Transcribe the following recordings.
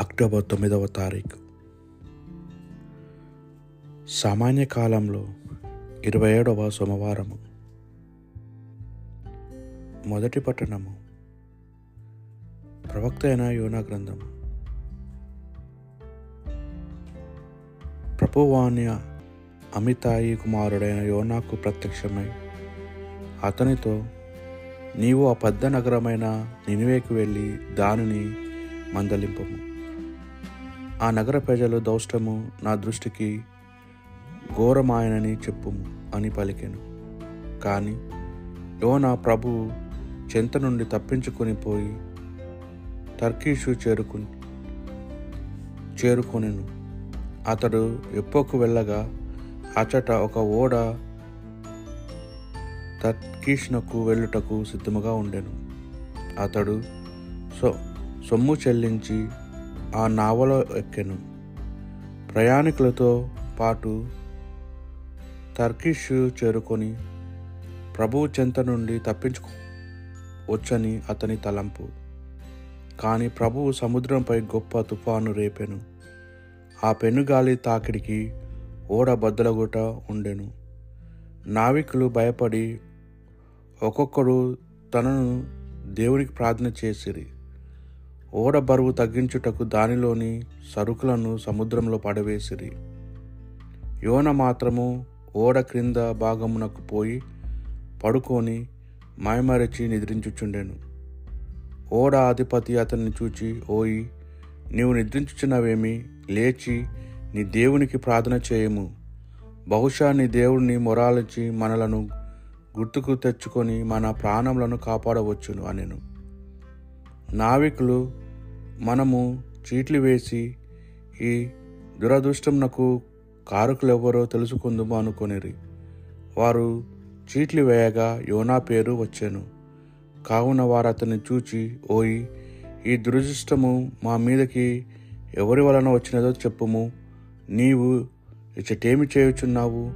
October తొమ్మిదవ తారీఖు. సామాన్య కాలంలో ఇరవై ఏడవ సోమవారము. మొదటి పట్టణము. ప్రవక్త అయిన యోనా గ్రంథము. ప్రభువాణ్య అమితాయి కుమారుడైన యోనాకు ప్రత్యక్షమై అతనితో నీవు ఆ పెద్ద నగరమైన నినివేకి వెళ్ళి దానిని మందలింపము. ఆ నగర ప్రజలు దౌష్టము నా దృష్టికి ఘోరమాయనని చెప్పుము అని పలికెను. కానీ యోన ప్రభు చెంత నుండి తప్పించుకొని పోయి టర్కీషు చేరుకుని చేరుకొనెను. అతడు ఎప్పోకు వెళ్ళగా అచట ఒక ఓడ తర్కీష్నకు వెళ్ళుటకు సిద్ధముగా ఉండెను. అతడు సో సొమ్ము చెల్లించి ఆ నావలో ఎక్కెను. ప్రయాణికులతో పాటు టర్కిష్ చేరుకొని ప్రభువు చెంత నుండి తప్పించుకో వచ్చని అతని తలంపు. కానీ ప్రభువు సముద్రంపై గొప్ప తుఫాను రేపెను. ఆ పెనుగాలి తాకిడికి ఓడ బద్దలగుట ఉండెను. నావికులు భయపడి ఒక్కొక్కడు తనను దేవునికి ప్రార్థన చేసిరి. ఓడ బరువు తగ్గించుటకు దానిలోని సరుకులను సముద్రంలో పడవేసిరి. యోన మాత్రము ఓడ క్రింద భాగమునకు పోయి పడుకొని మాయమరచి నిద్రించుచుండెను. ఓడ అధిపతి అతన్ని చూచి ఓయి నీవు నిద్రించుచున్నవేమి? లేచి నీ దేవునికి ప్రార్థన చేయము. బహుశా నీ దేవుడిని మొరాలించి మనలను గుర్తుకు తెచ్చుకొని మన ప్రాణములను కాపాడవచ్చును అనెను. నావికులు మనము చీట్లు వేసి ఈ దురదృష్టమునకు కారకులెవరో తెలుసుకుందుము అనుకొనిరి. వారు చీట్లు వేయగా యోనా పేరు వచ్చాను. కావున వారు అతన్ని చూచి ఓయి ఈ దురదృష్టము మా మీదకి ఎవరి వలన వచ్చినదో చెప్పుము. నీవు ఇచ్చటేమి చేయుచున్నావు?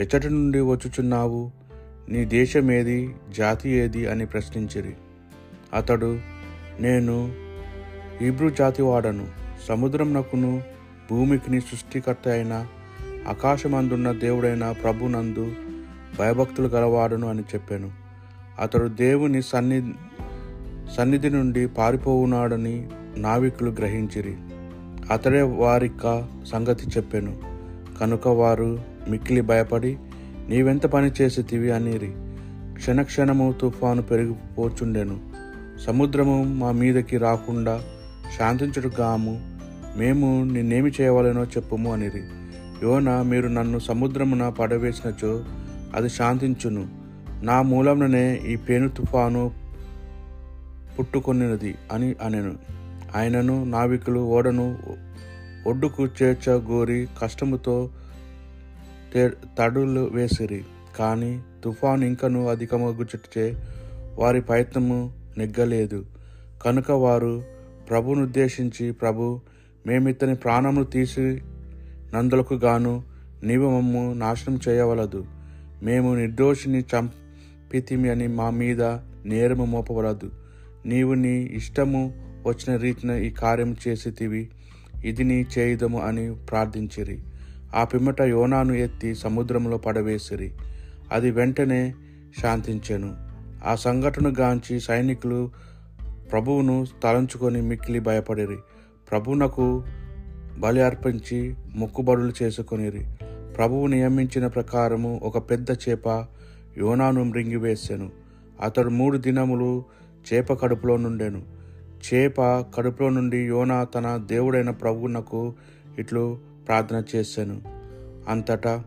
ఎచ్చటి నుండి వచ్చుచున్నావు? నీ దేశం ఏది జాతి ఏది అని ప్రశ్నించిరి. అతడు నేను హీబ్రూ జాతి వాడను సముద్రం నకును భూమికిని సృష్టికర్త అయిన ఆకాశమందున్న దేవుడైన ప్రభునందు భయభక్తులు గలవాడును అని చెప్పాను. అతడు దేవుని సన్ని సన్నిధి నుండి పారిపోవునాడని నావికులు గ్రహించిరి. అతడే వారిక సంగతి చెప్పాను. కనుక వారు మిక్కిలి భయపడి నీవెంత పని చేసేతివి? అనిరి. క్షణక్షణము తుఫాను పెరిగిపోచుండెను. సముద్రము మా మీదకి రాకుండా శాంతించుడు గాము. మేము నిన్నేమి చేయవలనో చెప్పుము అనిరి. యోన మీరు నన్ను సముద్రమున పడవేసినచో అది శాంతించును. నా మూలంలోనే ఈ పేను తుఫాను పుట్టుకొనినది అని అనెను. ఆయనను నావికులు ఓడను ఒడ్డుకు చేర్చ గోరి కష్టముతో తడులు వేసిరి. కానీ తుఫాను ఇంకను అధికమగుచుటే వారి ప్రయత్నము నెగ్గలేదు. కనుక వారు ప్రభును ఉద్దేశించి ప్రభు మేమితని ప్రాణములు తీసి నందులకు గాను నీవు మమ్ము నాశనం చేయవలదు. మేము నిర్దోషిని చంపితిమి అని మా మీద నేరము మోపవలదు. నీవు నీ ఇష్టము వచ్చిన రీతిన ఈ కార్యం చేసితివి. ఇది నీ చేయుదము అని ప్రార్థించిరి. ఆ పిమ్మట యోనాను ఎత్తి సముద్రంలో పడవేసిరి. అది వెంటనే శాంతించెను. ఆ సంఘటన గాంచి సైనికులు ప్రభువును తలంచుకొని మిక్కిలి భయపడిరి. ప్రభువునకు బలి అర్పించి మొక్కుబడులు చేసుకొనిరి. ప్రభువు నియమించిన ప్రకారము ఒక పెద్ద చేప యోనాను మృంగివేశాను అతడు మూడు దినములు చేప కడుపులో నుండెను. చేప కడుపులో నుండి యోనా తన దేవుడైన ప్రభువునకు ఇట్లు ప్రార్థన చేశాను అంతటా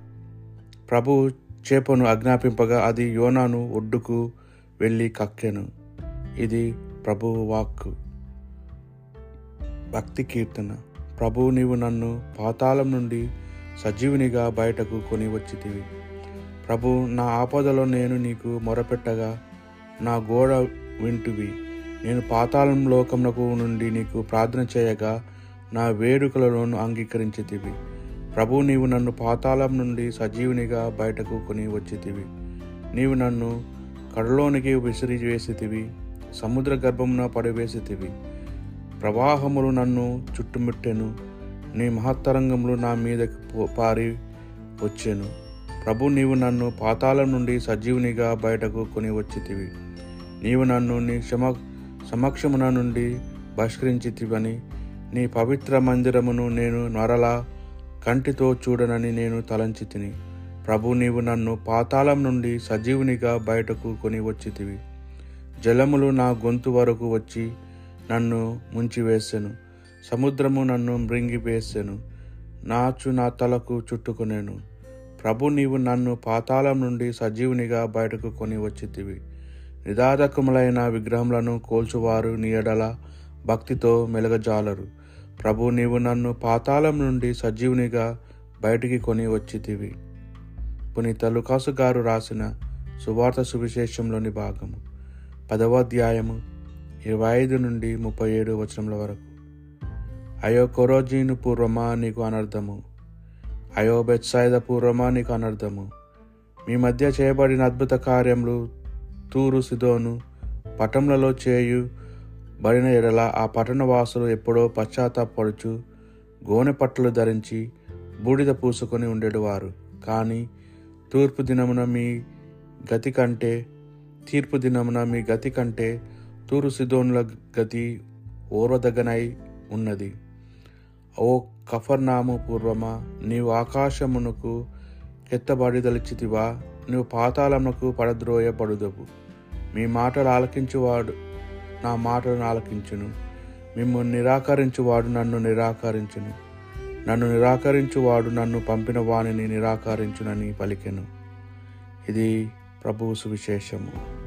ప్రభు చేపను ఆజ్ఞాపింపగా అది యోనాను ఒడ్డుకు వెళ్ళి కక్కెను. ఇది ప్రభువు వాక్కు. భక్తి కీర్తన. ప్రభువు నీవు నన్ను పాతాళం నుండి సజీవునిగా బయటకు కొని వచ్చితివి ప్రభు నా ఆపదలో నేను నీకు మొరపెట్టగా నా గోడ వింటువి. నేను పాతాళం లోకమునకు నుండి నీకు ప్రార్థన చేయగా నా వేడుకలను అంగీకరించితివి. ప్రభు నీవు నన్ను పాతాళం నుండి సజీవునిగా బయటకు కొని వచ్చితివి నీవు నన్ను కడలోనికి విసిరి వేసితివి సముద్ర గర్భమున పడివేసితివి. ప్రవాహములు నన్ను చుట్టుముట్టెను నీ మహత్తరంగములు నా మీదకి పారి వచ్చాను. ప్రభు నీవు నన్ను పాతాళం నుండి సజీవునిగా బయటకు కొని వచ్చితివి నీవు నన్ను నీ క్షమ సమక్షమున నుండి బహిష్కరించితివని నీ పవిత్ర మందిరమును నేను నరలా కంటితో చూడనని నేను తలంచి తిని ప్రభు నీవు నన్ను పాతాళం నుండి సజీవునిగా బయటకు కొని వచ్చితివి జలములు నా గొంతు వరకు వచ్చి నన్ను ముంచివేసెను. సముద్రము నన్ను మృంగివేసెను. నాచు నా తలకు చుట్టుకునేను. ప్రభు నీవు నన్ను పాతాళం నుండి సజీవునిగా బయటకు కొని వచ్చితివి నిదాదకములైన విగ్రహములను కోల్చువారు నీ ఎడల భక్తితో మెలగజాలరు. ప్రభు నీవు నన్ను పాతాళం నుండి సజీవునిగా బయటికి కొని వచ్చితివి పునీత లుకాసు గారు రాసిన సువార్త సువిశేషంలోని భాగము. పదవ అధ్యాయము ఇరవై ఐదు నుండి ముప్పై ఏడు వచనముల వరకు. అయో కొరోజీను పూర్వమా నీకు అనర్థము? అయో బెత్సాయిద పూర్వమా నీకు అనర్థము? మీ మధ్య చేయబడిన అద్భుత కార్యములు తూరు సిదోను పటములలో చేయు బడిన ఎడల ఆ పట్టణ వాసులు ఎప్పుడో పశ్చాత్తాపడుచు గోనె పట్టలు ధరించి బూడిద పూసుకొని ఉండేటివారు కానీ తూర్పు దినమున మీ గతి కంటే తీర్పు దినమున మీ గతి కంటే తూరు సిదోనుల గతి ఓర్వదగనై ఉన్నది. ఓ కఫర్నాము పూర్వమా నీవు ఆకాశమునకు ఎత్తబడిదలిచితివా నువ్వు పాతాళమునకు పడద్రోయబడుదవు. మీ మాటలు ఆలకించువాడు నా మాటలను ఆలకించును. మిమ్మల్ని నిరాకరించువాడు నన్ను నిరాకరించును. నన్ను నిరాకరించువాడు నన్ను పంపిన వానిని నిరాకరించునని పలికెను. ఇది ప్రభువు సువిశేషము.